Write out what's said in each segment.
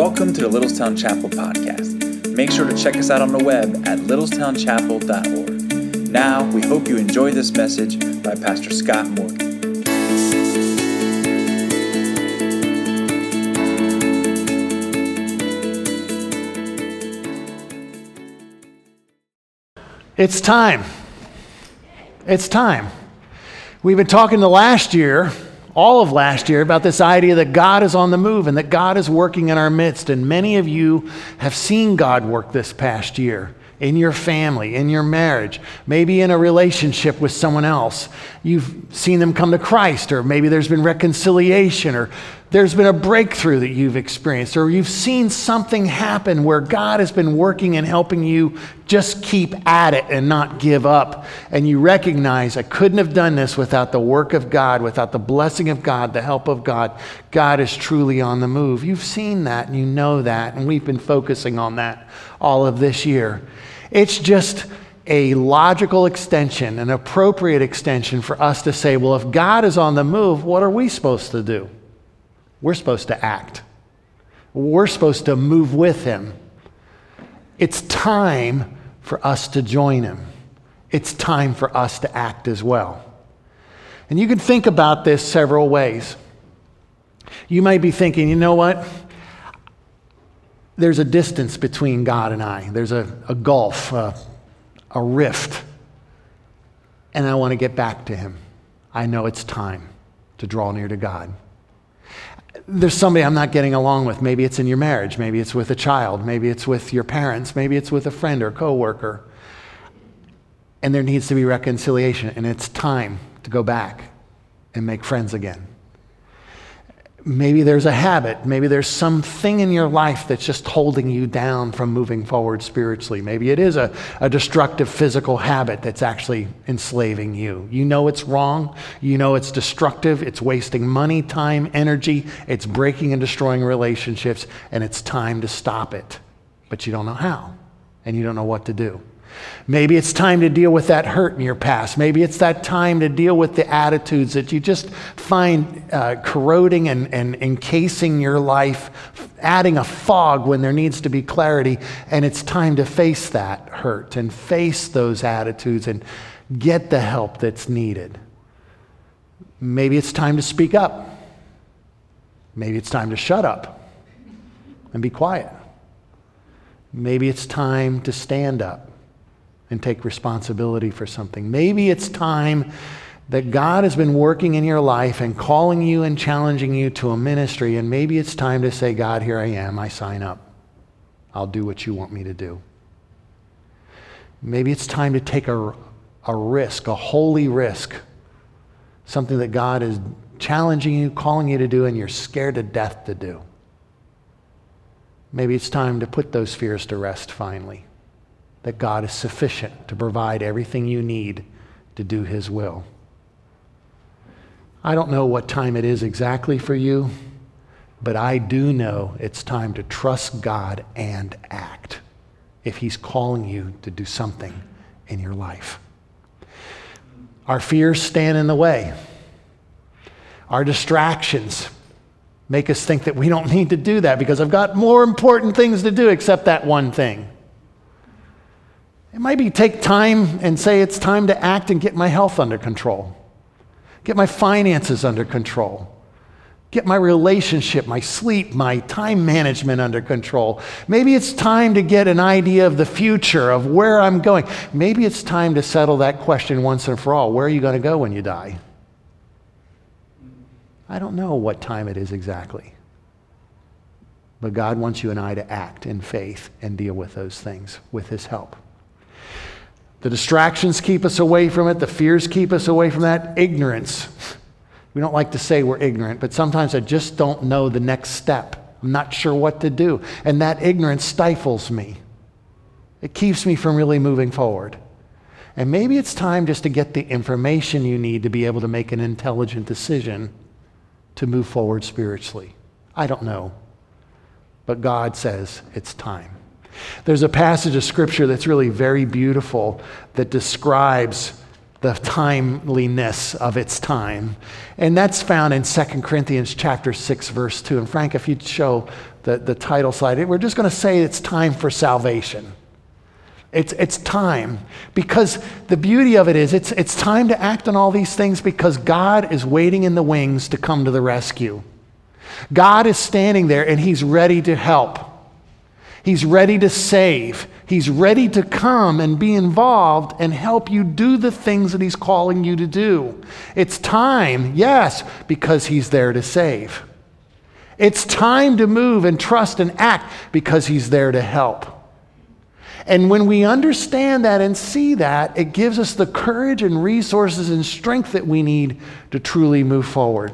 Welcome to the Littlestown Chapel podcast. Make sure to check us out on the web at littlestownchapel.org. Now, we hope you enjoy this message by Pastor Scott Morgan. It's time. It's time. We've been talking the last year all of last year about this idea that God is on the move and that God is working in our midst. And many of you have seen God work this past year in your family, in your marriage, maybe in a relationship with someone else. You've seen them come to Christ, or maybe there's been reconciliation, or there's been a breakthrough that you've experienced, or you've seen something happen where God has been working and helping you just keep at it and not give up. And you recognize, I couldn't have done this without the work of God, without the blessing of God, the help of God. God is truly on the move. You've seen that and you know that, and we've been focusing on that all of this year. It's just a logical extension, an appropriate extension for us to say, well, if God is on the move, what are we supposed to do? We're supposed to act. We're supposed to move with him. It's time for us to join him. It's time for us to act as well. And you can think about this several ways. You might be thinking, you know what? There's a distance between God and I, there's a, a gulf, a, a rift. And I want to get back to him. I know it's time to draw near to God there's somebody I'm not getting along with. Maybe it's in your marriage. Maybe it's with a child. Maybe it's with your parents. Maybe it's with a friend or coworker. And there needs to be reconciliation, and it's time to go back and make friends again. Maybe there's a habit. Maybe there's something in your life that's just holding you down from moving forward spiritually. Maybe it is a, a destructive physical habit that's actually enslaving you. You know it's wrong. You know it's destructive. It's wasting money, time, energy. It's breaking and destroying relationships, and it's time to stop it. But you don't know how, and you don't know what to do. Maybe it's time to deal with that hurt in your past. Maybe it's that time to deal with the attitudes that you just find uh, corroding and, and encasing your life, adding a fog when there needs to be clarity. And it's time to face that hurt and face those attitudes and get the help that's needed. Maybe it's time to speak up. Maybe it's time to shut up and be quiet. Maybe it's time to stand up and take responsibility for something. Maybe it's time that God has been working in your life and calling you and challenging you to a ministry, and maybe it's time to say, God, here I am, I sign up. I'll do what you want me to do. Maybe it's time to take a, a risk, a holy risk, something that God is challenging you, calling you to do, and you're scared to death to do. Maybe it's time to put those fears to rest finally that God is sufficient to provide everything you need to do His will. I don't know what time it is exactly for you, but I do know it's time to trust God and act if He's calling you to do something in your life. Our fears stand in the way. Our distractions make us think that we don't need to do that because I've got more important things to do except that one thing. It might be take time and say it's time to act and get my health under control, get my finances under control, get my relationship, my sleep, my time management under control. Maybe it's time to get an idea of the future, of where I'm going. Maybe it's time to settle that question once and for all where are you going to go when you die? I don't know what time it is exactly. But God wants you and I to act in faith and deal with those things with His help. The distractions keep us away from it, the fears keep us away from that. Ignorance. We don't like to say we're ignorant, but sometimes I just don't know the next step. I'm not sure what to do. And that ignorance stifles me. It keeps me from really moving forward. And maybe it's time just to get the information you need to be able to make an intelligent decision to move forward spiritually. I don't know. But God says it's time. There's a passage of scripture that's really very beautiful that describes the timeliness of its time. And that's found in 2 Corinthians chapter 6 verse 2. And Frank, if you'd show the, the title slide. We're just going to say it's time for salvation. It's, it's time. Because the beauty of it is, it's, it's time to act on all these things because God is waiting in the wings to come to the rescue. God is standing there and He's ready to help. He's ready to save. He's ready to come and be involved and help you do the things that He's calling you to do. It's time, yes, because He's there to save. It's time to move and trust and act because He's there to help. And when we understand that and see that, it gives us the courage and resources and strength that we need to truly move forward.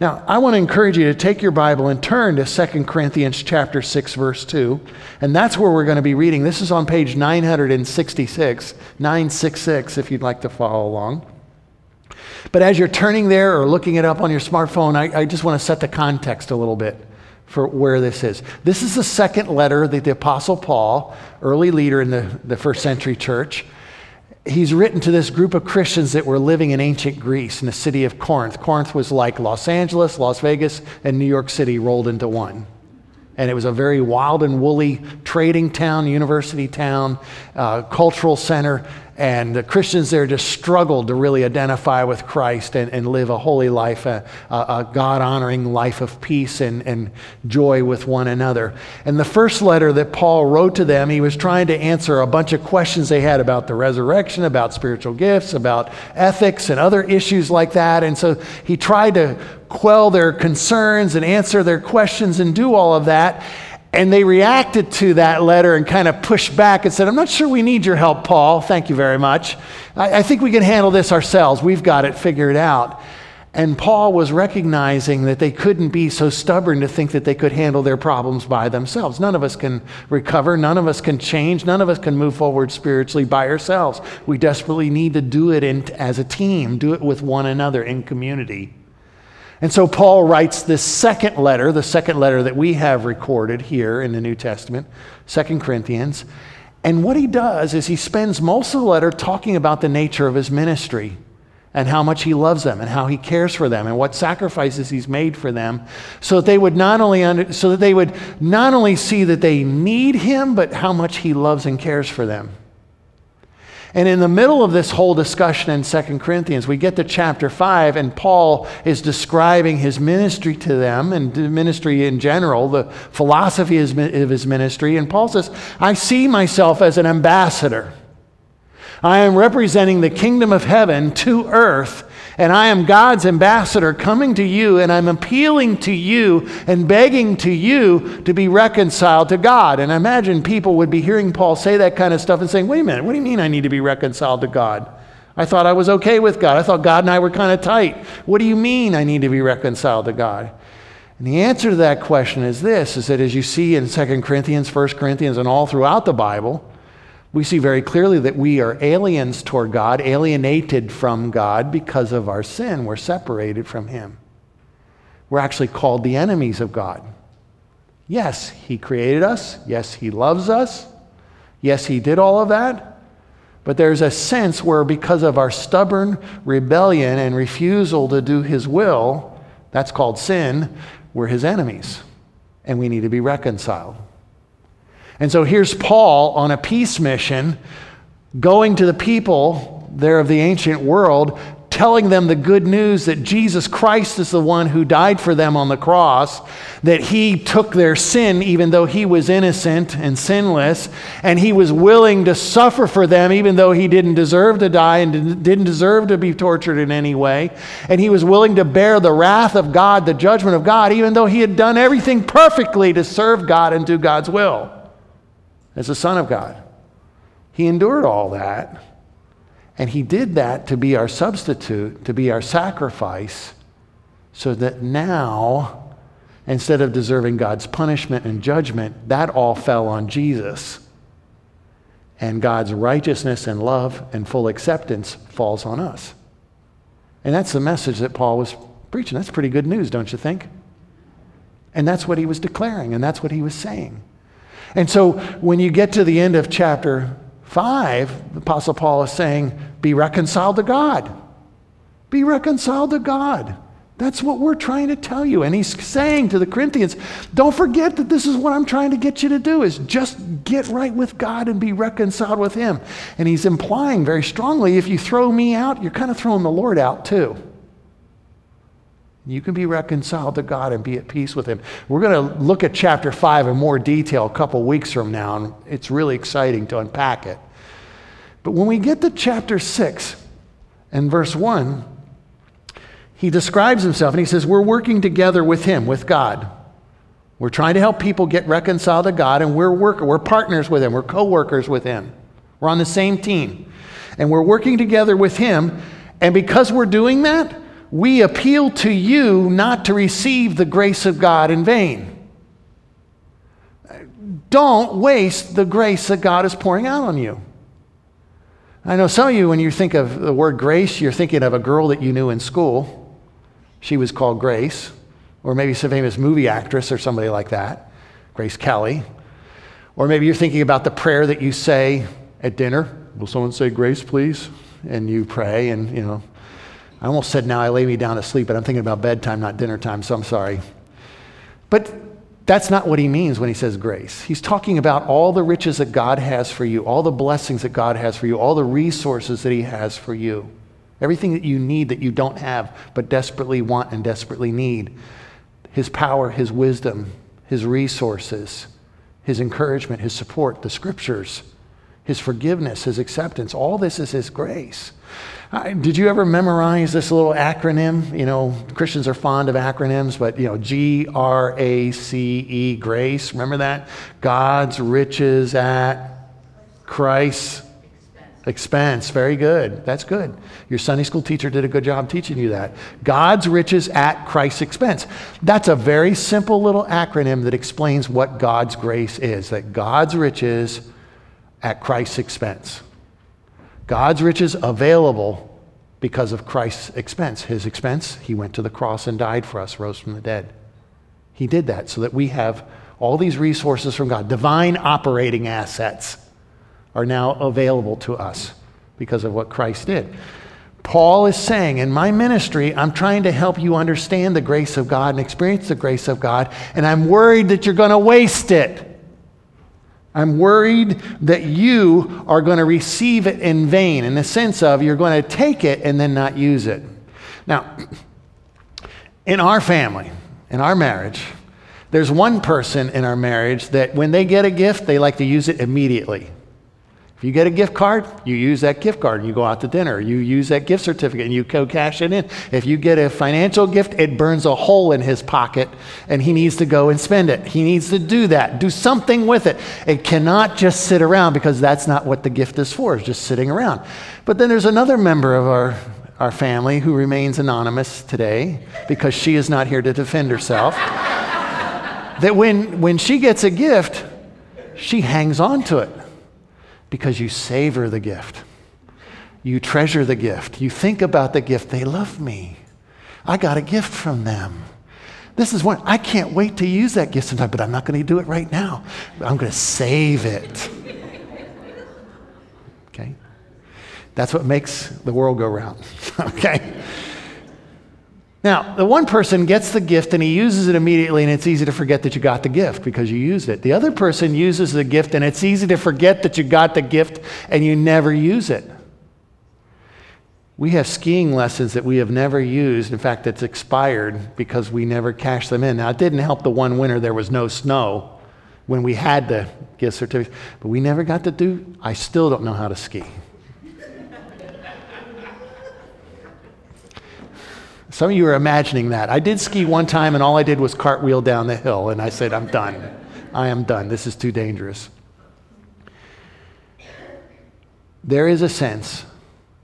Now, I want to encourage you to take your Bible and turn to 2 Corinthians chapter 6 verse 2, and that's where we're going to be reading. This is on page 966, 966 if you'd like to follow along. But as you're turning there or looking it up on your smartphone, I, I just want to set the context a little bit for where this is. This is the second letter that the Apostle Paul, early leader in the, the first century church, he's written to this group of Christians that were living in ancient Greece in the city of Corinth. Corinth was like Los Angeles, Las Vegas, and New York City rolled into one. And it was a very wild and woolly trading town, university town, uh, cultural center. And the Christians there just struggled to really identify with Christ and, and live a holy life, a, a God honoring life of peace and, and joy with one another. And the first letter that Paul wrote to them, he was trying to answer a bunch of questions they had about the resurrection, about spiritual gifts, about ethics, and other issues like that. And so he tried to quell their concerns and answer their questions and do all of that. And they reacted to that letter and kind of pushed back and said, I'm not sure we need your help, Paul. Thank you very much. I, I, think we can handle this ourselves. We've got it figured out. And Paul was recognizing that they couldn't be so stubborn to think that they could handle their problems by themselves. None of us can recover. None of us can change. None of us can move forward spiritually by ourselves. We desperately need to do it in, as a team, do it with one another in community. And so Paul writes this second letter, the second letter that we have recorded here in the New Testament, Second Corinthians. And what he does is he spends most of the letter talking about the nature of his ministry and how much he loves them and how he cares for them and what sacrifices he's made for them so that they would not only under, so that they would not only see that they need him but how much he loves and cares for them. And in the middle of this whole discussion in 2 Corinthians, we get to chapter 5, and Paul is describing his ministry to them and ministry in general, the philosophy of his ministry. And Paul says, I see myself as an ambassador. I am representing the kingdom of heaven to earth and I am God's ambassador coming to you, and I'm appealing to you and begging to you to be reconciled to God. And I imagine people would be hearing Paul say that kind of stuff and saying, wait a minute, what do you mean I need to be reconciled to God? I thought I was okay with God. I thought God and I were kind of tight. What do you mean I need to be reconciled to God? And the answer to that question is this is that as you see in 2 Corinthians, 1 Corinthians, and all throughout the Bible, we see very clearly that we are aliens toward God, alienated from God because of our sin. We're separated from Him. We're actually called the enemies of God. Yes, He created us. Yes, He loves us. Yes, He did all of that. But there's a sense where, because of our stubborn rebellion and refusal to do His will, that's called sin, we're His enemies. And we need to be reconciled. And so here's Paul on a peace mission, going to the people there of the ancient world, telling them the good news that Jesus Christ is the one who died for them on the cross, that he took their sin even though he was innocent and sinless, and he was willing to suffer for them even though he didn't deserve to die and didn't deserve to be tortured in any way. And he was willing to bear the wrath of God, the judgment of God, even though he had done everything perfectly to serve God and do God's will as the Son of God. He endured all that. And he did that to be our substitute, to be our sacrifice, so that now, instead of deserving God's punishment and judgment, that all fell on Jesus. And God's righteousness and love and full acceptance falls on us. And that's the message that Paul was preaching. That's pretty good news, don't you think? And that's what he was declaring, and that's what he was saying. And so when you get to the end of chapter 5, the Apostle Paul is saying, Be reconciled to God. Be reconciled to God. That's what we're trying to tell you. And he's saying to the Corinthians, don't forget that this is what I'm trying to get you to do is just get right with God and be reconciled with him. And he's implying very strongly if you throw me out, you're kind of throwing the Lord out too. You can be reconciled to God and be at peace with him. We're going to look at chapter 5 in more detail a couple weeks from now, and it's really exciting to unpack it. But when we get to chapter 6 and verse 1, he describes himself and he says, We're working together with him, with God. We're trying to help people get reconciled to God, and we're work- we're partners with him, we're co-workers with him. We're on the same team. And we're working together with him, and because we're doing that, we appeal to you not to receive the grace of God in vain. Don't waste the grace that God is pouring out on you. I know some of you, when you think of the word grace, you're thinking of a girl that you knew in school. She was called Grace, or maybe some famous movie actress or somebody like that, Grace Kelly. Or maybe you're thinking about the prayer that you say at dinner. Will someone say grace, please? And you pray, and you know. I almost said now I lay me down to sleep, but I'm thinking about bedtime, not dinner time, so I'm sorry. But that's not what he means when he says grace. He's talking about all the riches that God has for you, all the blessings that God has for you, all the resources that he has for you. Everything that you need that you don't have, but desperately want and desperately need. His power, His wisdom, His resources, His encouragement, His support, the scriptures, His forgiveness, His acceptance. All this is His grace. Did you ever memorize this little acronym? You know, Christians are fond of acronyms, but, you know, G R A C E, grace. Remember that? God's riches at Christ's Expense, very good. That's good. Your Sunday school teacher did a good job teaching you that. God's riches at Christ's expense. That's a very simple little acronym that explains what God's grace is that God's riches at Christ's expense. God's riches available because of Christ's expense. His expense, he went to the cross and died for us, rose from the dead. He did that so that we have all these resources from God, divine operating assets are now available to us because of what Christ did. Paul is saying, in my ministry, I'm trying to help you understand the grace of God and experience the grace of God, and I'm worried that you're going to waste it. I'm worried that you are going to receive it in vain, in the sense of you're going to take it and then not use it. Now, in our family, in our marriage, there's one person in our marriage that when they get a gift, they like to use it immediately. If you get a gift card, you use that gift card and you go out to dinner. You use that gift certificate and you go cash it in. If you get a financial gift, it burns a hole in his pocket and he needs to go and spend it. He needs to do that. Do something with it. It cannot just sit around because that's not what the gift is for, it's just sitting around. But then there's another member of our, our family who remains anonymous today because she is not here to defend herself. that when, when she gets a gift, she hangs on to it because you savor the gift. You treasure the gift. You think about the gift. They love me. I got a gift from them. This is one, I can't wait to use that gift sometime, but I'm not going to do it right now. I'm going to save it. Okay? That's what makes the world go round. okay? Now, the one person gets the gift and he uses it immediately, and it's easy to forget that you got the gift because you used it. The other person uses the gift and it's easy to forget that you got the gift and you never use it. We have skiing lessons that we have never used. In fact, it's expired because we never cashed them in. Now, it didn't help the one winter there was no snow when we had the gift certificate, but we never got to do, I still don't know how to ski. Some of you are imagining that. I did ski one time, and all I did was cartwheel down the hill, and I said, I'm done. I am done. This is too dangerous. There is a sense,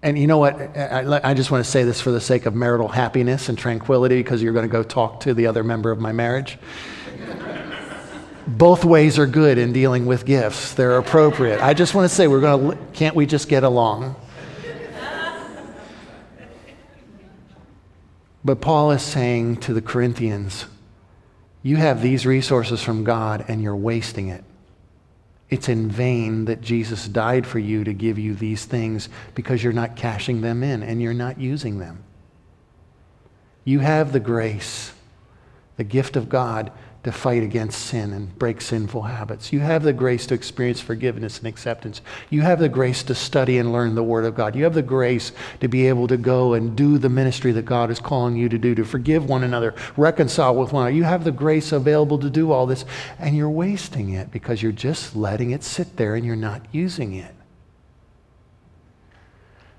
and you know what? I, I just want to say this for the sake of marital happiness and tranquility because you're going to go talk to the other member of my marriage. Both ways are good in dealing with gifts. They're appropriate. I just want to say, we're going to, can't we just get along? But Paul is saying to the Corinthians, you have these resources from God and you're wasting it. It's in vain that Jesus died for you to give you these things because you're not cashing them in and you're not using them. You have the grace, the gift of God to fight against sin and break sinful habits. You have the grace to experience forgiveness and acceptance. You have the grace to study and learn the Word of God. You have the grace to be able to go and do the ministry that God is calling you to do, to forgive one another, reconcile with one another. You have the grace available to do all this, and you're wasting it because you're just letting it sit there and you're not using it.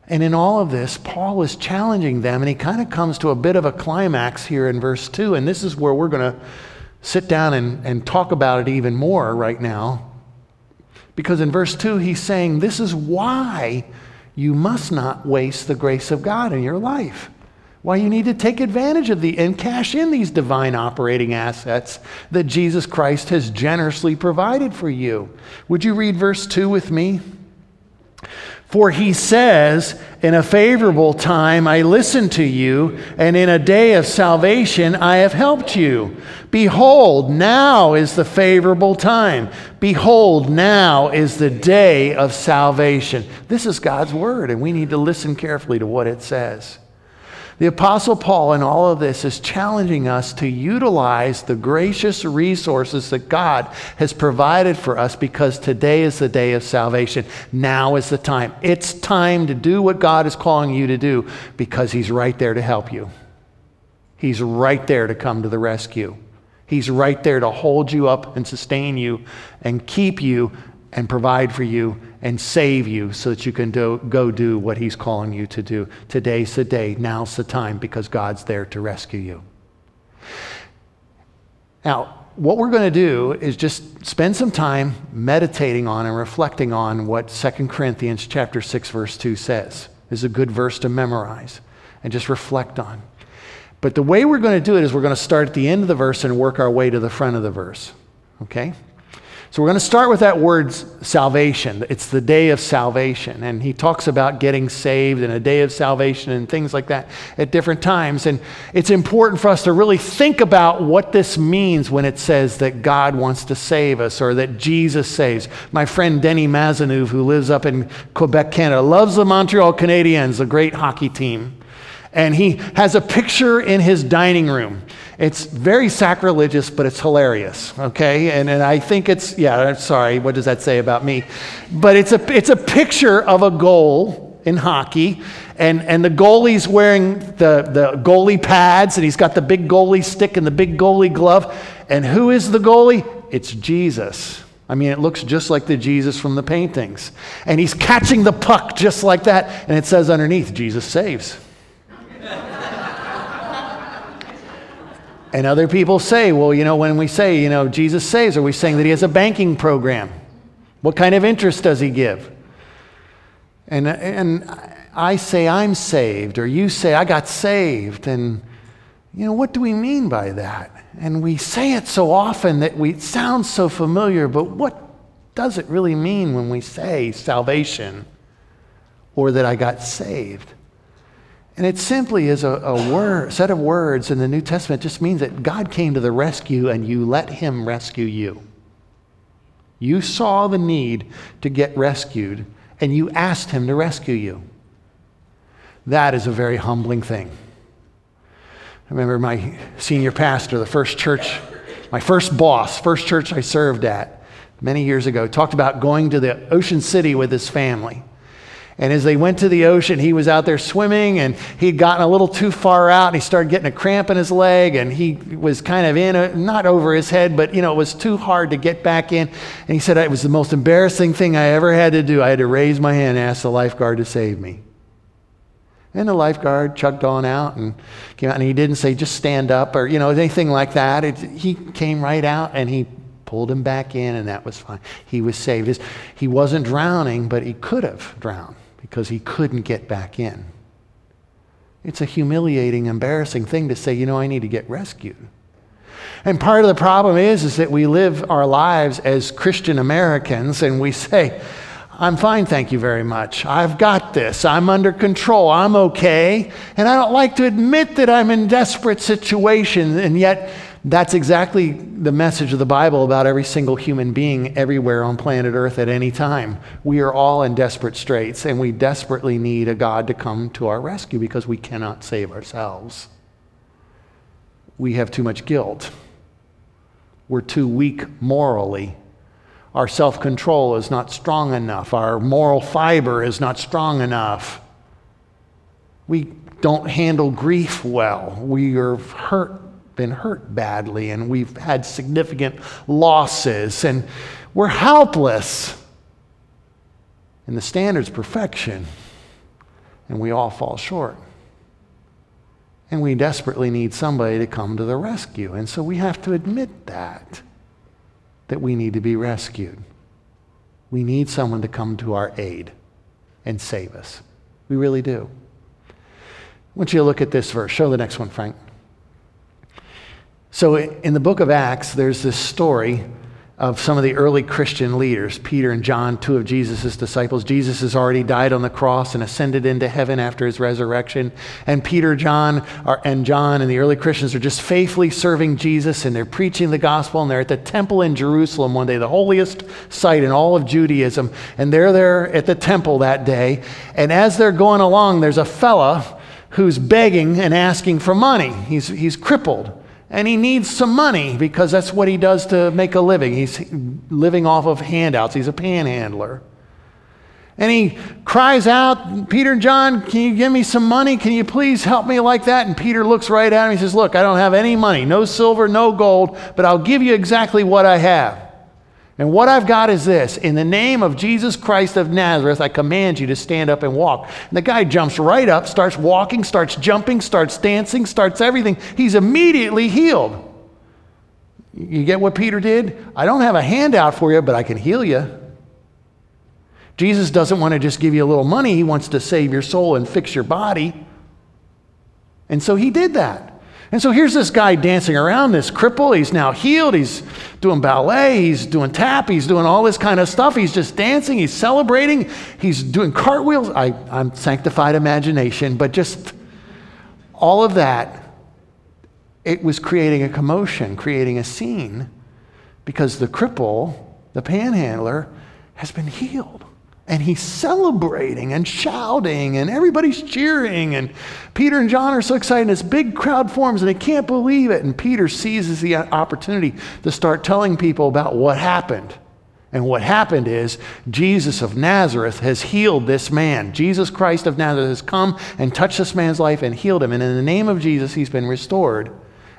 And in all of this, Paul is challenging them, and he kind of comes to a bit of a climax here in verse 2. And this is where we're going to sit down and, and talk about it even more right now. Because in verse 2, he's saying, This is why you must not waste the grace of God in your life. Why you need to take advantage of the and cash in these divine operating assets that Jesus Christ has generously provided for you. Would you read verse 2 with me? For he says, In a favorable time I listened to you, and in a day of salvation I have helped you. Behold, now is the favorable time. Behold, now is the day of salvation. This is God's word, and we need to listen carefully to what it says. The Apostle Paul, in all of this, is challenging us to utilize the gracious resources that God has provided for us because today is the day of salvation. Now is the time. It's time to do what God is calling you to do because He's right there to help you. He's right there to come to the rescue. He's right there to hold you up and sustain you and keep you and provide for you and save you so that you can do, go do what He's calling you to do. Today's the day. Now's the time because God's there to rescue you. Now, what we're going to do is just spend some time meditating on and reflecting on what 2 Corinthians chapter 6 verse 2 says. Is a good verse to memorize and just reflect on. But the way we're going to do it is we're going to start at the end of the verse and work our way to the front of the verse. Okay? So we're going to start with that word salvation. It's the day of salvation. And he talks about getting saved and a day of salvation and things like that at different times. And it's important for us to really think about what this means when it says that God wants to save us or that Jesus saves. My friend Denny Mazenouv, who lives up in Quebec, Canada, loves the Montreal Canadiens, a great hockey team. And he has a picture in his dining room it's very sacrilegious, but it's hilarious, okay? And, and I think it's, yeah, I'm sorry, what does that say about me? But it's a, it's a picture of a goal in hockey, and, and the goalie's wearing the, the goalie pads, and he's got the big goalie stick and the big goalie glove. And who is the goalie? It's Jesus. I mean, it looks just like the Jesus from the paintings. And he's catching the puck just like that, and it says underneath, Jesus saves. And other people say, well, you know, when we say, you know, Jesus saves, are we saying that he has a banking program? What kind of interest does he give? And, and I say, I'm saved, or you say, I got saved. And, you know, what do we mean by that? And we say it so often that we, it sounds so familiar, but what does it really mean when we say salvation or that I got saved? And it simply is a, a word, set of words in the New Testament. Just means that God came to the rescue and you let him rescue you. You saw the need to get rescued and you asked him to rescue you. That is a very humbling thing. I remember my senior pastor, the first church, my first boss, first church I served at many years ago, talked about going to the Ocean City with his family. And as they went to the ocean, he was out there swimming and he'd gotten a little too far out and he started getting a cramp in his leg and he was kind of in, a, not over his head, but you know, it was too hard to get back in. And he said, it was the most embarrassing thing I ever had to do. I had to raise my hand and ask the lifeguard to save me. And the lifeguard chugged on out and came out and he didn't say, just stand up or, you know, anything like that. It, he came right out and he pulled him back in and that was fine. He was saved. He wasn't drowning, but he could have drowned because he couldn't get back in. It's a humiliating, embarrassing thing to say, you know, I need to get rescued. And part of the problem is, is that we live our lives as Christian Americans and we say, I'm fine, thank you very much. I've got this. I'm under control. I'm okay. And I don't like to admit that I'm in desperate situation. And yet, that's exactly the message of the Bible about every single human being everywhere on planet Earth at any time. We are all in desperate straits, and we desperately need a God to come to our rescue because we cannot save ourselves. we have too much guilt. We're too weak morally. Our self control is not strong enough. Our moral fiber is not strong enough. We don't handle grief well. We are hurt, been hurt badly, and we've had significant losses, and we're helpless. And the standard's perfection, and we all fall short. And we desperately need somebody to come to the rescue. And so we have to admit that, that we need to be rescued. We need someone to come to our aid and save us. We really do. I want you to look at this verse. Show the next one, Frank. So in the book of Acts, there's this story of some of the early Christian leaders, Peter and John, two of Jesus' disciples. Jesus has already died on the cross and ascended into heaven after his resurrection. And Peter, John, are, and John and the early Christians are just faithfully serving Jesus and they're preaching the gospel and they're at the temple in Jerusalem one day, the holiest site in all of Judaism. And they're there at the temple that day. And as they're going along, there's a fella who's begging and asking for money. He's, he's crippled and he needs some money because that's what he does to make a living. He's living off of handouts, he's a panhandler. And he cries out, Peter and John, can you give me some money? Can you please help me like that? And Peter looks right at him. He says, Look, I don't have any money, no silver, no gold, but I'll give you exactly what I have. And what I've got is this In the name of Jesus Christ of Nazareth, I command you to stand up and walk. And the guy jumps right up, starts walking, starts jumping, starts dancing, starts everything. He's immediately healed. You get what Peter did? I don't have a handout for you, but I can heal you. Jesus doesn't want to just give you a little money, he wants to save your soul and fix your body. And so he did that. And so here's this guy dancing around, this cripple. He's now healed. He's doing ballet. He's doing tap. He's doing all this kind of stuff. He's just dancing. He's celebrating. He's doing cartwheels. I, I'm sanctified imagination, but just all of that, it was creating a commotion, creating a scene, because the cripple, the panhandler, has been healed and he's celebrating and shouting and everybody's cheering. And peter and john are so excited. And this big crowd forms and they can't believe it. And peter seizes the opportunity to start telling people about what happened. And what happened is jesus of nazareth has healed this man. Jesus christ of nazareth has come and touched this man's life and healed him. And in the name of jesus he's been restored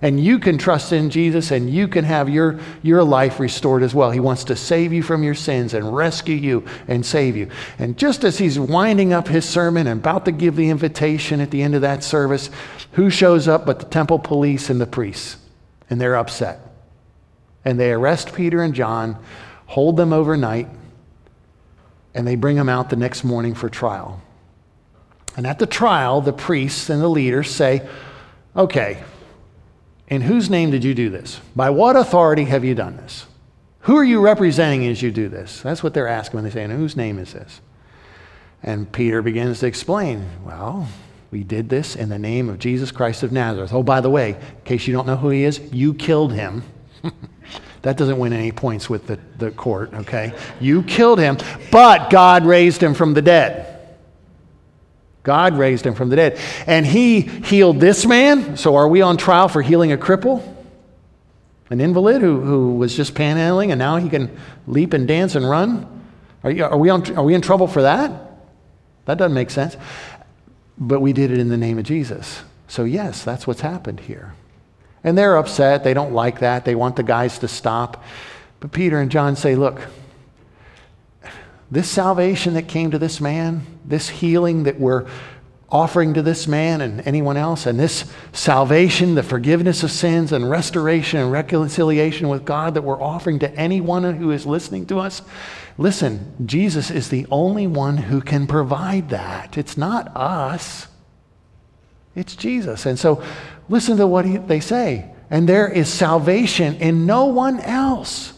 and you can trust in Jesus and you can have your, your life restored as well. He wants to save you from your sins and rescue you and save you. And just as he's winding up his sermon and about to give the invitation at the end of that service, who shows up but the temple police and the priests? And they're upset. And they arrest Peter and John, hold them overnight, and they bring them out the next morning for trial. And at the trial, the priests and the leaders say, okay, in whose name did you do this? By what authority have you done this? Who are you representing as you do this? That's what they're asking when they say, In whose name is this? And Peter begins to explain, Well, we did this in the name of Jesus Christ of Nazareth. Oh, by the way, in case you don't know who he is, you killed him. that doesn't win any points with the, the court, okay? You killed him, but God raised him from the dead. God raised him from the dead. And he healed this man. So are we on trial for healing a cripple? An invalid who, who was just panhandling and now he can leap and dance and run? Are, you, are, we on, are we in trouble for that? That doesn't make sense. But we did it in the name of Jesus. So, yes, that's what's happened here. And they're upset. They don't like that. They want the guys to stop. But Peter and John say, look, this salvation that came to this man, this healing that we're offering to this man and anyone else, and this salvation, the forgiveness of sins and restoration and reconciliation with God that we're offering to anyone who is listening to us. Listen, Jesus is the only one who can provide that. It's not us, it's Jesus. And so listen to what he, they say. And there is salvation in no one else.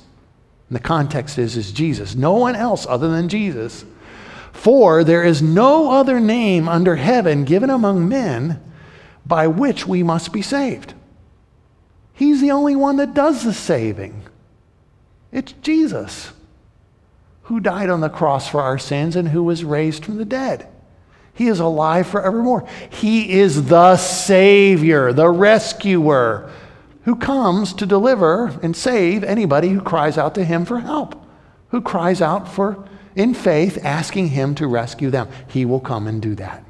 And the context is, is Jesus. No one else other than Jesus. For there is no other name under heaven given among men by which we must be saved. He's the only one that does the saving. It's Jesus who died on the cross for our sins and who was raised from the dead. He is alive forevermore. He is the Savior, the rescuer who comes to deliver and save anybody who cries out to him for help, who cries out for, in faith, asking him to rescue them. He will come and do that.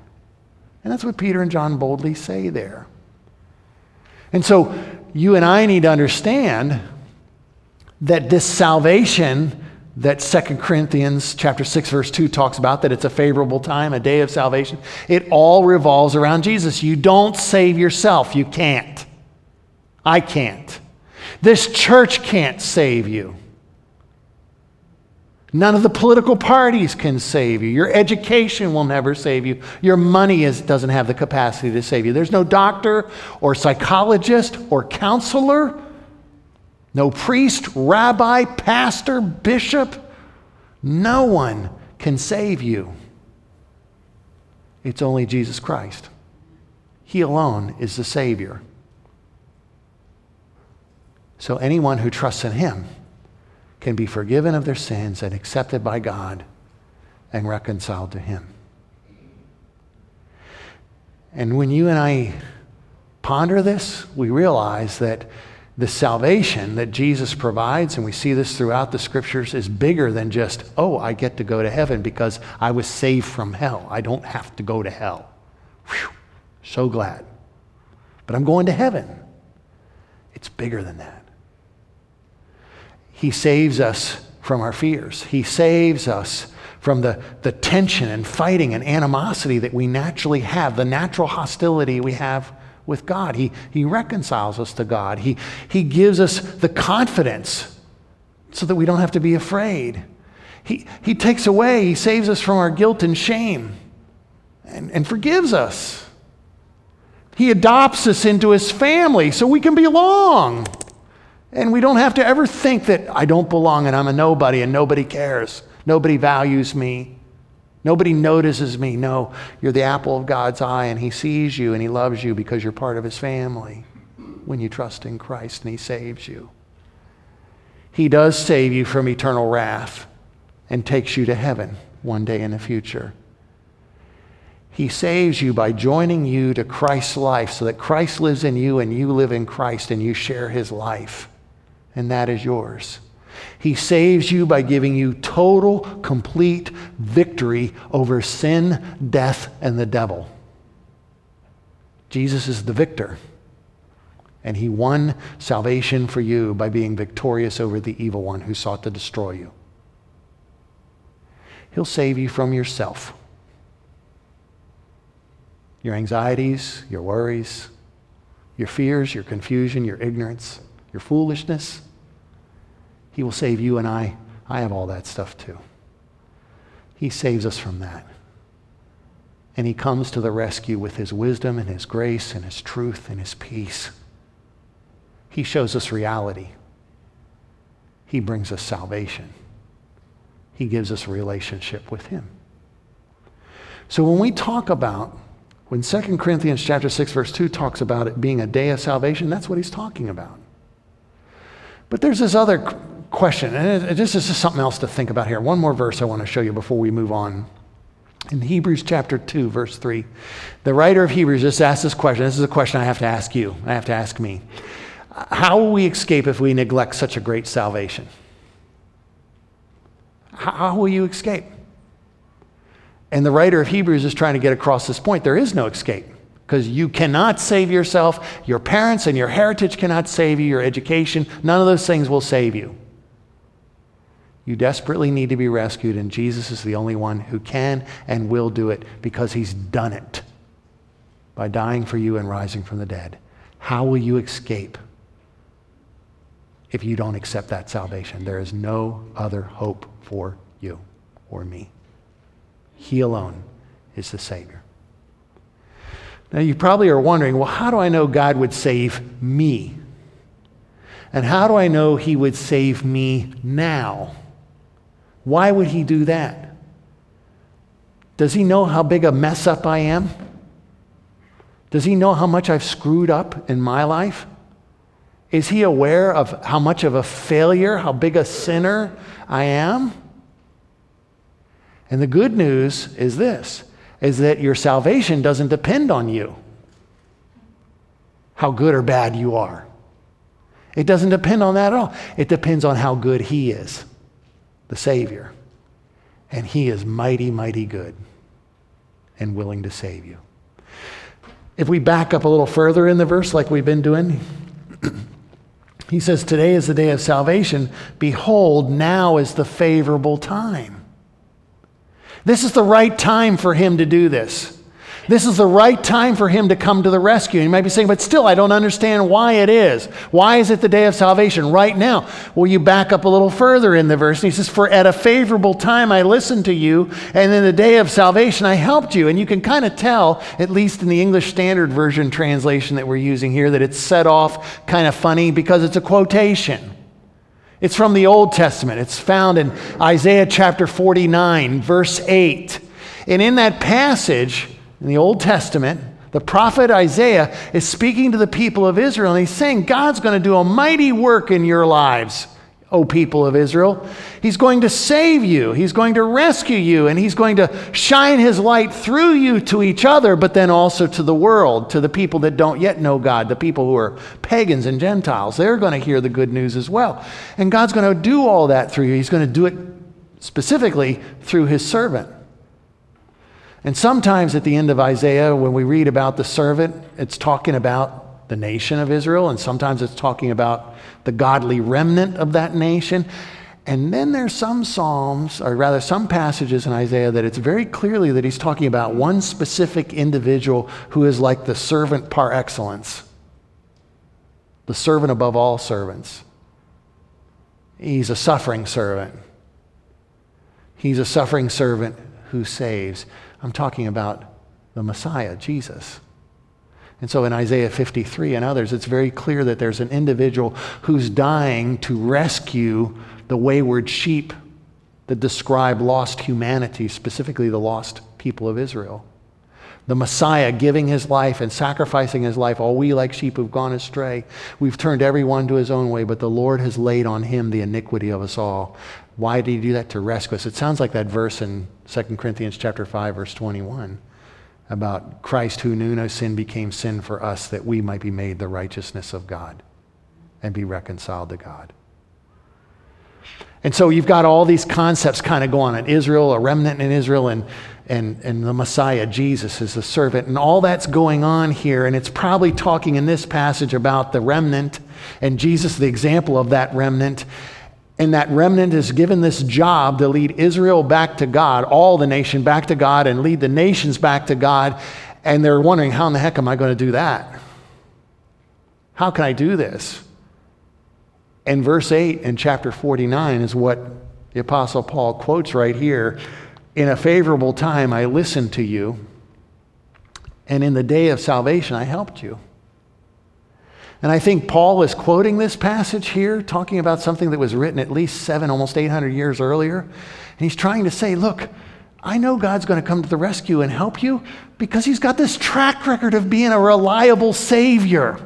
And that's what Peter and John boldly say there. And so you and I need to understand that this salvation that 2 Corinthians chapter 6 verse 2 talks about that it's a favorable time, a day of salvation, it all revolves around Jesus. You don't save yourself. You can't. I can't. This church can't save you. None of the political parties can save you. Your education will never save you. Your money is, doesn't have the capacity to save you. There's no doctor or psychologist or counselor, no priest, rabbi, pastor, bishop. No one can save you. It's only Jesus Christ. He alone is the Savior. So anyone who trusts in Him can be forgiven of their sins and accepted by God and reconciled to Him. And when you and I ponder this, we realize that the salvation that Jesus provides, and we see this throughout the scriptures, is bigger than just, oh, I get to go to heaven because I was saved from hell. I don't have to go to hell. Whew, so glad. But I'm going to heaven. It's bigger than that. He saves us from our fears. He saves us from the, the tension and fighting and animosity that we naturally have, the natural hostility we have with God. He, he reconciles us to God. He, he gives us the confidence so that we don't have to be afraid. He, he takes away, He saves us from our guilt and shame and, and forgives us. He adopts us into His family so we can belong. And we don't have to ever think that I don't belong and I'm a nobody and nobody cares. Nobody values me. Nobody notices me. No, you're the apple of God's eye and He sees you and He loves you because you're part of His family when you trust in Christ and He saves you. He does save you from eternal wrath and takes you to heaven one day in the future. He saves you by joining you to Christ's life so that Christ lives in you and you live in Christ and you share His life and that is yours. He saves you by giving you total, complete victory over sin, death, and the devil. Jesus is the victor, and he won salvation for you by being victorious over the evil one who sought to destroy you. He'll save you from yourself, your anxieties, your worries, your fears, your confusion, your ignorance, your foolishness. He will save you and I. I have all that stuff too. He saves us from that. And He comes to the rescue with His wisdom and His grace and His truth and His peace. He shows us reality. He brings us salvation. He gives us a relationship with Him. So when we talk about, when 2 Corinthians chapter 6, verse 2 talks about it being a day of salvation, that's what he's talking about. But there's this other question, and this is just something else to think about here. One more verse I want to show you before we move on. In Hebrews chapter 2, verse 3, the writer of Hebrews just asked this question. This is a question I have to ask you, I have to ask me. How will we escape if we neglect such a great salvation? How will you escape? And the writer of Hebrews is trying to get across this point. There is no escape because you cannot save yourself. Your parents and your heritage cannot save you. Your education, none of those things will save you. You desperately need to be rescued, and Jesus is the only one who can and will do it because he's done it by dying for you and rising from the dead. How will you escape if you don't accept that salvation? There is no other hope for you or me. He alone is the Savior. Now, you probably are wondering well, how do I know God would save me? And how do I know He would save me now? Why would He do that? Does He know how big a mess up I am? Does He know how much I've screwed up in my life? Is He aware of how much of a failure, how big a sinner I am? And the good news is this is that your salvation doesn't depend on you, how good or bad you are. It doesn't depend on that at all. It depends on how good He is, the Savior. And He is mighty, mighty good and willing to save you. If we back up a little further in the verse, like we've been doing, he says, Today is the day of salvation. Behold, now is the favorable time. This is the right time for him to do this. This is the right time for him to come to the rescue. You might be saying, but still, I don't understand why it is. Why is it the day of salvation right now? Well, you back up a little further in the verse, and he says, For at a favorable time I listened to you, and in the day of salvation I helped you. And you can kind of tell, at least in the English Standard Version translation that we're using here, that it's set off kind of funny because it's a quotation. It's from the Old Testament. It's found in Isaiah chapter 49, verse 8. And in that passage, in the Old Testament, the prophet Isaiah is speaking to the people of Israel, and he's saying, God's going to do a mighty work in your lives, O people of Israel. He's going to save you, He's going to rescue you, and He's going to shine His light through you to each other, but then also to the world, to the people that don't yet know God, the people who are pagans and Gentiles. They're going to hear the good news as well. And God's going to do all that through you. He's going to do it specifically through His servant. And sometimes at the end of Isaiah, when we read about the servant, it's talking about the nation of Israel, and sometimes it's talking about the godly remnant of that nation. And then there's some Psalms, or rather some passages in Isaiah, that it's very clearly that he's talking about one specific individual who is like the servant par excellence, the servant above all servants. He's a suffering servant. He's a suffering servant who saves. I'm talking about the Messiah, Jesus. And so in Isaiah 53 and others, it's very clear that there's an individual who's dying to rescue the wayward sheep that describe lost humanity, specifically the lost people of Israel. The Messiah giving his life and sacrificing his life. All we like sheep who've gone astray. We've turned everyone to his own way, but the Lord has laid on him the iniquity of us all. Why did he do that? To rescue us. It sounds like that verse in 2 Corinthians chapter 5, verse 21, about Christ who knew no sin became sin for us that we might be made the righteousness of God and be reconciled to God. And so you've got all these concepts kind of going on Israel, a remnant in Israel, and, and, and the Messiah, Jesus, is the servant. And all that's going on here. And it's probably talking in this passage about the remnant and Jesus, the example of that remnant. And that remnant is given this job to lead Israel back to God, all the nation back to God, and lead the nations back to God. And they're wondering, how in the heck am I going to do that? How can I do this? And verse 8 in chapter 49 is what the Apostle Paul quotes right here. In a favorable time, I listened to you, and in the day of salvation, I helped you. And I think Paul is quoting this passage here, talking about something that was written at least seven, almost 800 years earlier. And he's trying to say, look, I know God's going to come to the rescue and help you because he's got this track record of being a reliable Savior.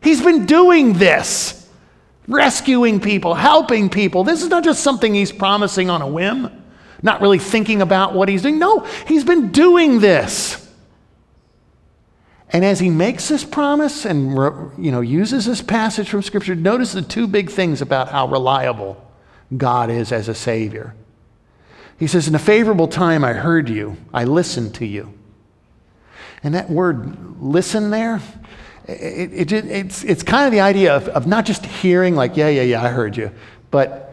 He's been doing this, rescuing people, helping people. This is not just something he's promising on a whim, not really thinking about what he's doing. No, he's been doing this. And as he makes this promise and you know, uses this passage from Scripture, notice the two big things about how reliable God is as a Savior. He says, In a favorable time, I heard you, I listened to you. And that word listen there, it, it, it's, it's kind of the idea of, of not just hearing, like, yeah, yeah, yeah, I heard you, but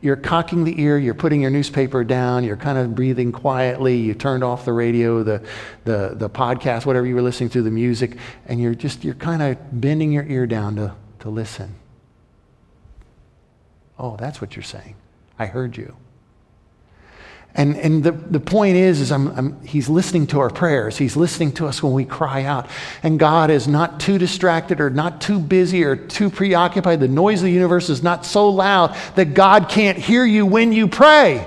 you're cocking the ear, you're putting your newspaper down, you're kind of breathing quietly, you turned off the radio, the, the, the podcast, whatever you were listening to, the music, and you're just, you're kind of bending your ear down to, to listen. Oh, that's what you're saying. I heard you. And, and the, the point is, is I'm, I'm, he's listening to our prayers. He's listening to us when we cry out. And God is not too distracted or not too busy or too preoccupied. The noise of the universe is not so loud that God can't hear you when you pray.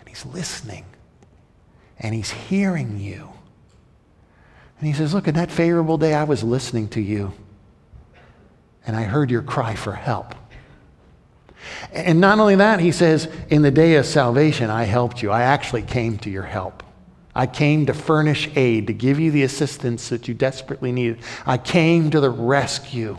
And he's listening. And he's hearing you. And he says, Look, in that favorable day, I was listening to you. And I heard your cry for help. And not only that, he says, in the day of salvation, I helped you. I actually came to your help. I came to furnish aid, to give you the assistance that you desperately needed. I came to the rescue.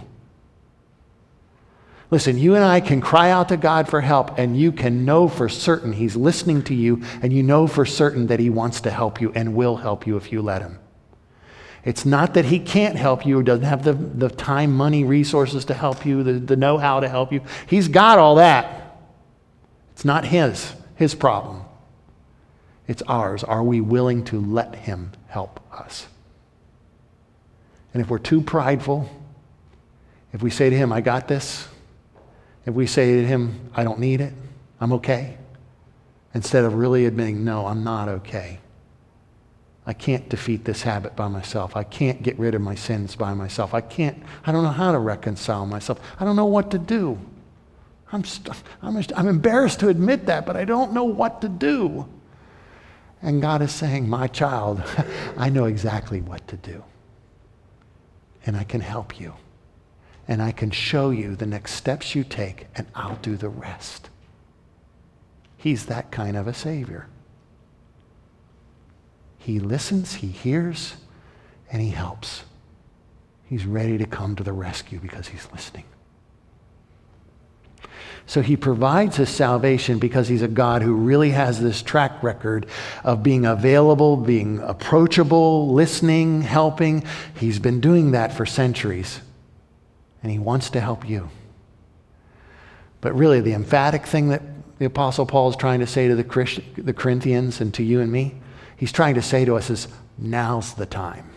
Listen, you and I can cry out to God for help, and you can know for certain He's listening to you, and you know for certain that He wants to help you and will help you if you let Him. It's not that He can't help you or doesn't have the, the time, money, resources to help you, the, the know how to help you. He's got all that. It's not His, His problem. It's ours. Are we willing to let Him help us? And if we're too prideful, if we say to Him, I got this, if we say to him, I don't need it, I'm okay, instead of really admitting, no, I'm not okay. I can't defeat this habit by myself. I can't get rid of my sins by myself. I can't, I don't know how to reconcile myself. I don't know what to do. I'm, st- I'm, I'm embarrassed to admit that, but I don't know what to do. And God is saying, My child, I know exactly what to do. And I can help you and I can show you the next steps you take, and I'll do the rest. He's that kind of a Savior. He listens, He hears, and He helps. He's ready to come to the rescue because He's listening. So he provides his salvation because he's a God who really has this track record of being available, being approachable, listening, helping. He's been doing that for centuries and He wants to help you. But really, the emphatic thing that the Apostle Paul is trying to say to the, Christ- the Corinthians and to you and me, he's trying to say to us is now's the time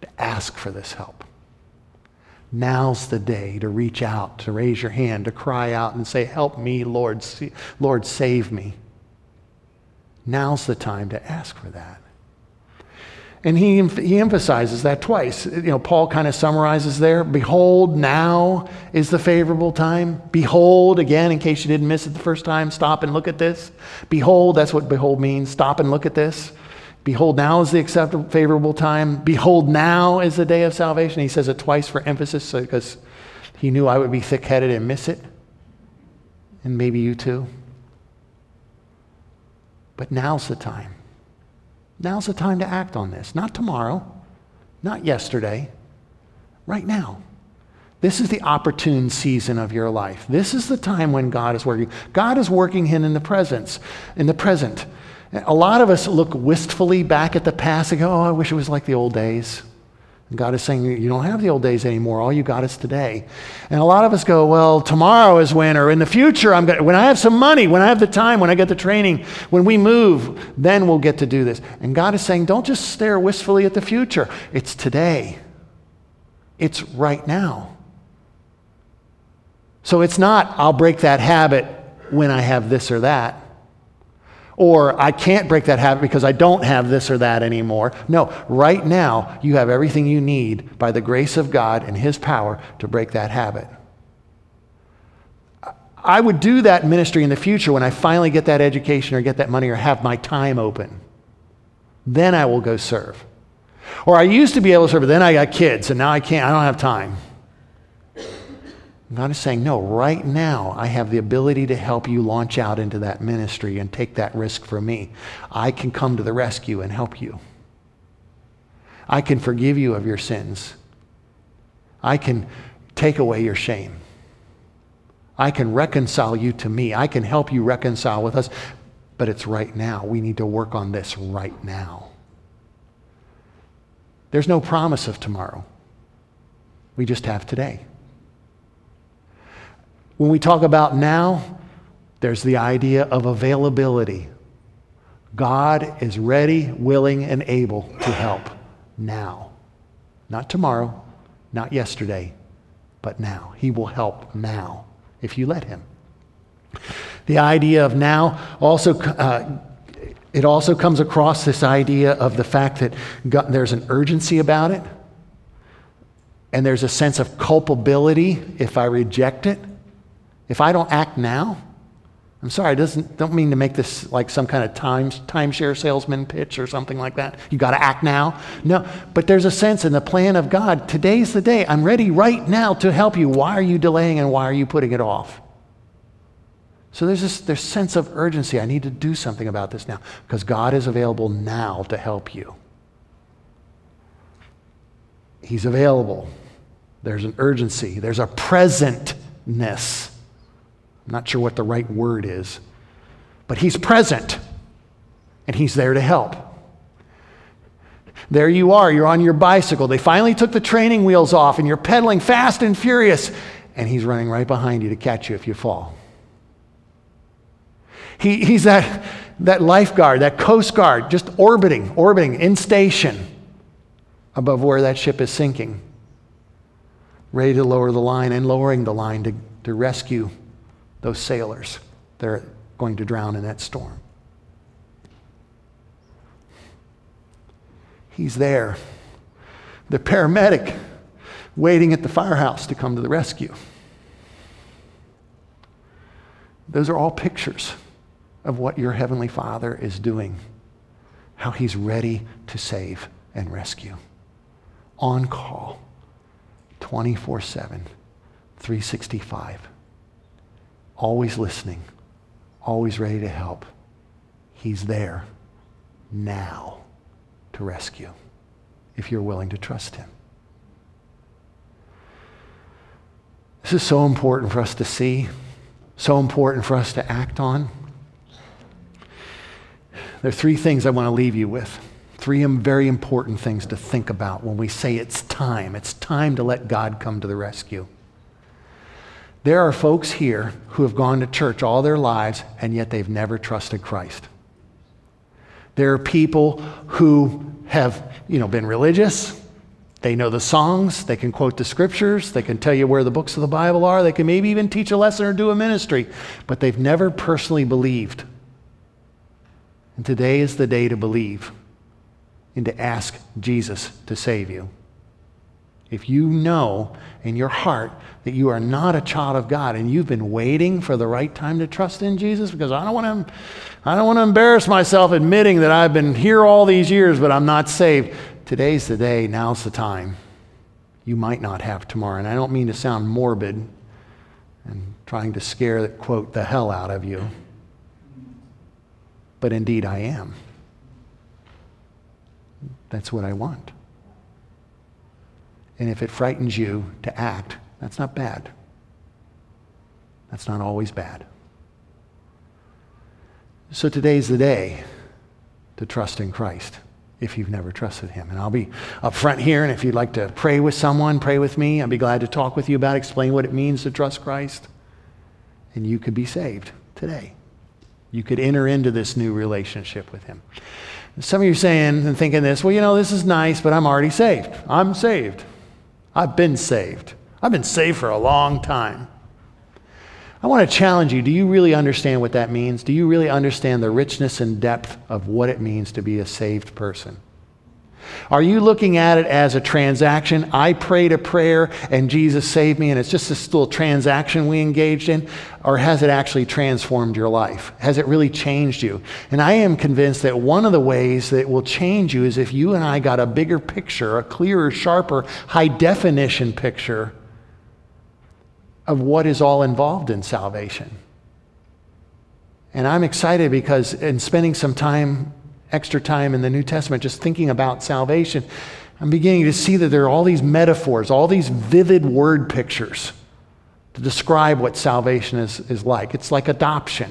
to ask for this help. Now's the day to reach out, to raise your hand, to cry out and say, Help me, Lord, Lord, save me. Now's the time to ask for that. And he, he emphasizes that twice. You know, Paul kind of summarizes there Behold, now is the favorable time. Behold, again, in case you didn't miss it the first time, stop and look at this. Behold, that's what behold means. Stop and look at this. Behold, now is the acceptable, favorable time. Behold, now is the day of salvation. He says it twice for emphasis because he knew I would be thick headed and miss it. And maybe you too. But now's the time. Now's the time to act on this. Not tomorrow, not yesterday, right now. This is the opportune season of your life. This is the time when God is working. God is working in the presence, in the present. A lot of us look wistfully back at the past and go, "Oh, I wish it was like the old days." God is saying, You don't have the old days anymore. All you got is today. And a lot of us go, Well, tomorrow is when, or in the future, I'm gonna, when I have some money, when I have the time, when I get the training, when we move, then we'll get to do this. And God is saying, Don't just stare wistfully at the future. It's today, it's right now. So it's not, I'll break that habit when I have this or that or I can't break that habit because I don't have this or that anymore. No, right now, you have everything you need by the grace of God and His power to break that habit. I would do that ministry in the future when I finally get that education or get that money or have my time open. Then I will go serve. Or I used to be able to serve, but then I got kids and now I can't, I don't have time. God is saying, no, right now I have the ability to help you launch out into that ministry and take that risk for me. I can come to the rescue and help you. I can forgive you of your sins. I can take away your shame. I can reconcile you to me. I can help you reconcile with us. But it's right now. We need to work on this right now. There's no promise of tomorrow. We just have today. When we talk about now, there's the idea of availability. God is ready, willing, and able to help now. Not tomorrow, not yesterday, but now. He will help now if you let Him. The idea of now also. Uh, it also comes across this idea of the fact that God, there's an urgency about it, and there's a sense of culpability if I reject it. If I don't act now, I'm sorry, I doesn't, don't mean to make this like some kind of time, timeshare salesman pitch or something like that. You got to act now. No, but there's a sense in the plan of God. Today's the day. I'm ready right now to help you. Why are you delaying and why are you putting it off? So there's this there's sense of urgency. I need to do something about this now because God is available now to help you. He's available. There's an urgency. There's a present I'm not sure what the right word is, but He's present and He's there to help. There you are, you're on your bicycle. They finally took the training wheels off and you're pedaling fast and furious, and He's running right behind you to catch you if you fall. He, he's that, that lifeguard, that coast guard, just orbiting, orbiting in station above where that ship is sinking, ready to lower the line and lowering the line to, to rescue those sailors. They're going to drown in that storm. He's there. The paramedic waiting at the firehouse to come to the rescue. Those are all pictures of what your Heavenly Father is doing, how He's ready to save and rescue. On call, 24 7, 365. Always listening, always ready to help. He's there now to rescue if you're willing to trust Him. This is so important for us to see, so important for us to act on. There are three things I want to leave you with. Three very important things to think about when we say it's time. It's time to let God come to the rescue. There are folks here who have gone to church all their lives and yet they've never trusted Christ. There are people who have, you know, been religious. They know the songs, they can quote the scriptures, they can tell you where the books of the Bible are, they can maybe even teach a lesson or do a ministry, but they've never personally believed. And today is the day to believe and to ask Jesus to save you. If you know in your heart that you are not a child of God and you've been waiting for the right time to trust in Jesus, because I don't want to, I don't want to embarrass myself admitting that I've been here all these years, but I'm not saved. Today's the day, now's the time. You might not have tomorrow. And I don't mean to sound morbid and trying to scare, quote, the hell out of you but indeed I am. That's what I want. And if it frightens you to act, that's not bad. That's not always bad. So today's the day to trust in Christ if you've never trusted him. And I'll be up front here, and if you'd like to pray with someone, pray with me. I'd be glad to talk with you about, explain what it means to trust Christ. And you could be saved today. You could enter into this new relationship with Him. Some of you are saying and thinking this, well, you know, this is nice, but I'm already saved. I'm saved. I've been saved. I've been saved for a long time. I want to challenge you. Do you really understand what that means? Do you really understand the richness and depth of what it means to be a saved person? Are you looking at it as a transaction? I prayed a prayer and Jesus saved me, and it's just this little transaction we engaged in? Or has it actually transformed your life? Has it really changed you? And I am convinced that one of the ways that will change you is if you and I got a bigger picture, a clearer, sharper, high definition picture of what is all involved in salvation. And I'm excited because in spending some time extra time in the New Testament just thinking about salvation, I'm beginning to see that there are all these metaphors, all these vivid word pictures to describe what salvation is, is like. It's like adoption.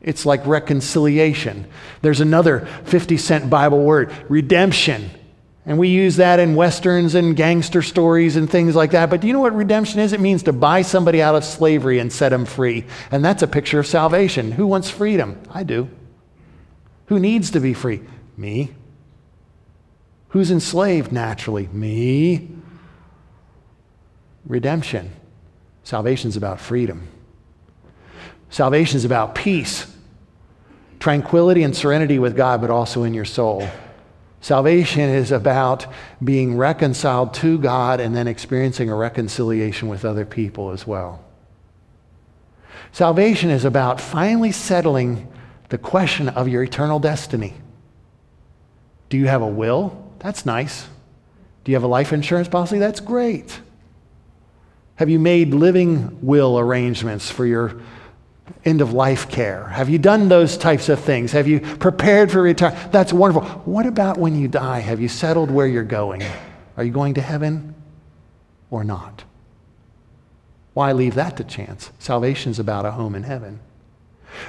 It's like reconciliation. There's another 50 cent Bible word, redemption. And we use that in westerns and gangster stories and things like that. But do you know what redemption is? It means to buy somebody out of slavery and set them free. And that's a picture of salvation. Who wants freedom? I do. Who needs to be free? Me. Who's enslaved naturally? Me. Redemption. Salvation is about freedom. Salvation is about peace, tranquility, and serenity with God, but also in your soul. Salvation is about being reconciled to God and then experiencing a reconciliation with other people as well. Salvation is about finally settling the question of your eternal destiny. Do you have a will? That's nice. Do you have a life insurance policy? That's great. Have you made living will arrangements for your end of life care? Have you done those types of things? Have you prepared for retirement? That's wonderful. What about when you die? Have you settled where you're going? Are you going to heaven or not? Why leave that to chance? Salvation's about a home in heaven.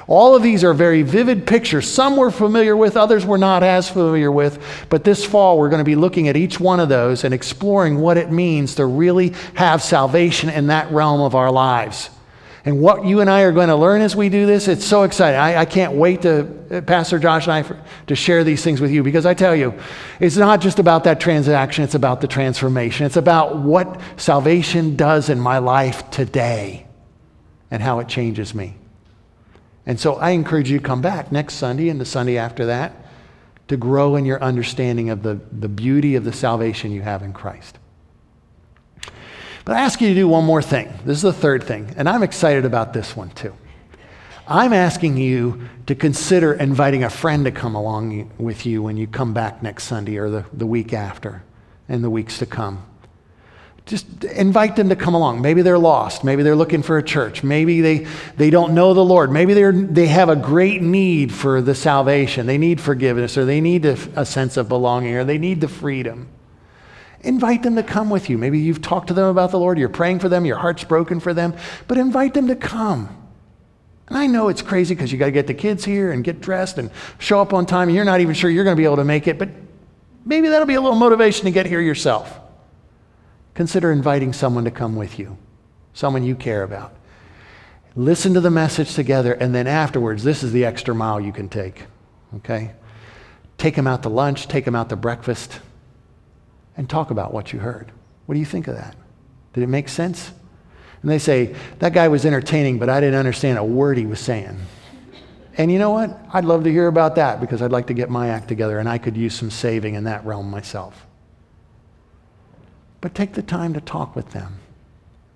All of these are very vivid pictures. Some we're familiar with, others we're not as familiar with. But this fall, we're going to be looking at each one of those and exploring what it means to really have salvation in that realm of our lives. And what you and I are going to learn as we do this, it's so exciting. I, I can't wait to, uh, Pastor Josh and I, for, to share these things with you because I tell you, it's not just about that transaction, it's about the transformation. It's about what salvation does in my life today and how it changes me. And so I encourage you to come back next Sunday and the Sunday after that to grow in your understanding of the, the beauty of the salvation you have in Christ. But I ask you to do one more thing. This is the third thing, and I'm excited about this one too. I'm asking you to consider inviting a friend to come along with you when you come back next Sunday or the, the week after and the weeks to come. Just invite them to come along. Maybe they're lost. Maybe they're looking for a church. Maybe they, they don't know the Lord. Maybe they're, they have a great need for the salvation. They need forgiveness, or they need a, a sense of belonging, or they need the freedom. Invite them to come with you. Maybe you've talked to them about the Lord, you're praying for them, your heart's broken for them, but invite them to come. And I know it's crazy because you got to get the kids here and get dressed and show up on time, and you're not even sure you're going to be able to make it, but maybe that'll be a little motivation to get here yourself consider inviting someone to come with you, someone you care about. Listen to the message together, and then afterwards, this is the extra mile you can take. Okay? Take them out to lunch, take them out to breakfast, and talk about what you heard. What do you think of that? Did it make sense? And they say, that guy was entertaining, but I didn't understand a word he was saying. And you know what? I'd love to hear about that because I'd like to get my act together and I could use some saving in that realm myself. But take the time to talk with them.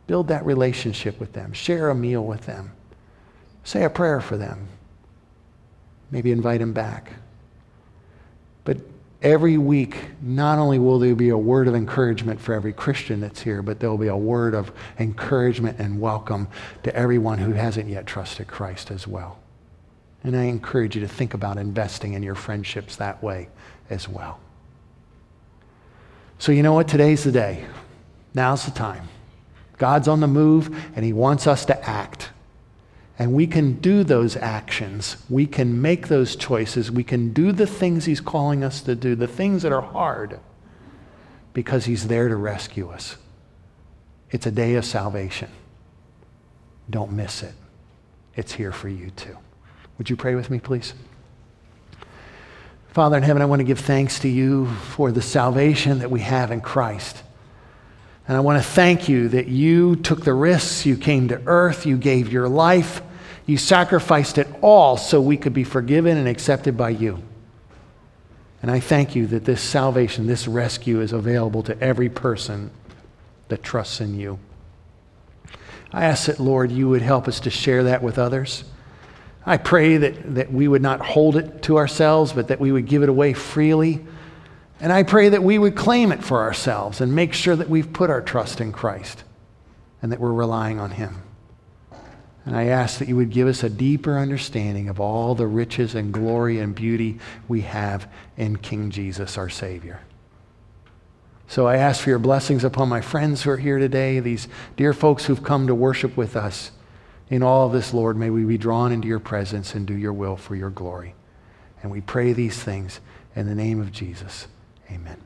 Build that relationship with them. Share a meal with them. Say a prayer for them. Maybe invite them back. But every week, not only will there be a word of encouragement for every Christian that's here, but there will be a word of encouragement and welcome to everyone who hasn't yet trusted Christ as well. And I encourage you to think about investing in your friendships that way as well. So, you know what? Today's the day. Now's the time. God's on the move, and He wants us to act. And we can do those actions. We can make those choices. We can do the things He's calling us to do, the things that are hard, because He's there to rescue us. It's a day of salvation. Don't miss it. It's here for you too. Would you pray with me, please? Father in heaven, I want to give thanks to you for the salvation that we have in Christ. And I want to thank you that you took the risks, you came to earth, you gave your life, you sacrificed it all so we could be forgiven and accepted by you. And I thank you that this salvation, this rescue is available to every person that trusts in you. I ask that, Lord, you would help us to share that with others. I pray that, that we would not hold it to ourselves, but that we would give it away freely. And I pray that we would claim it for ourselves and make sure that we've put our trust in Christ and that we're relying on Him. And I ask that you would give us a deeper understanding of all the riches and glory and beauty we have in King Jesus, our Savior. So I ask for your blessings upon my friends who are here today, these dear folks who've come to worship with us. In all of this, Lord, may we be drawn into your presence and do your will for your glory. And we pray these things in the name of Jesus. Amen.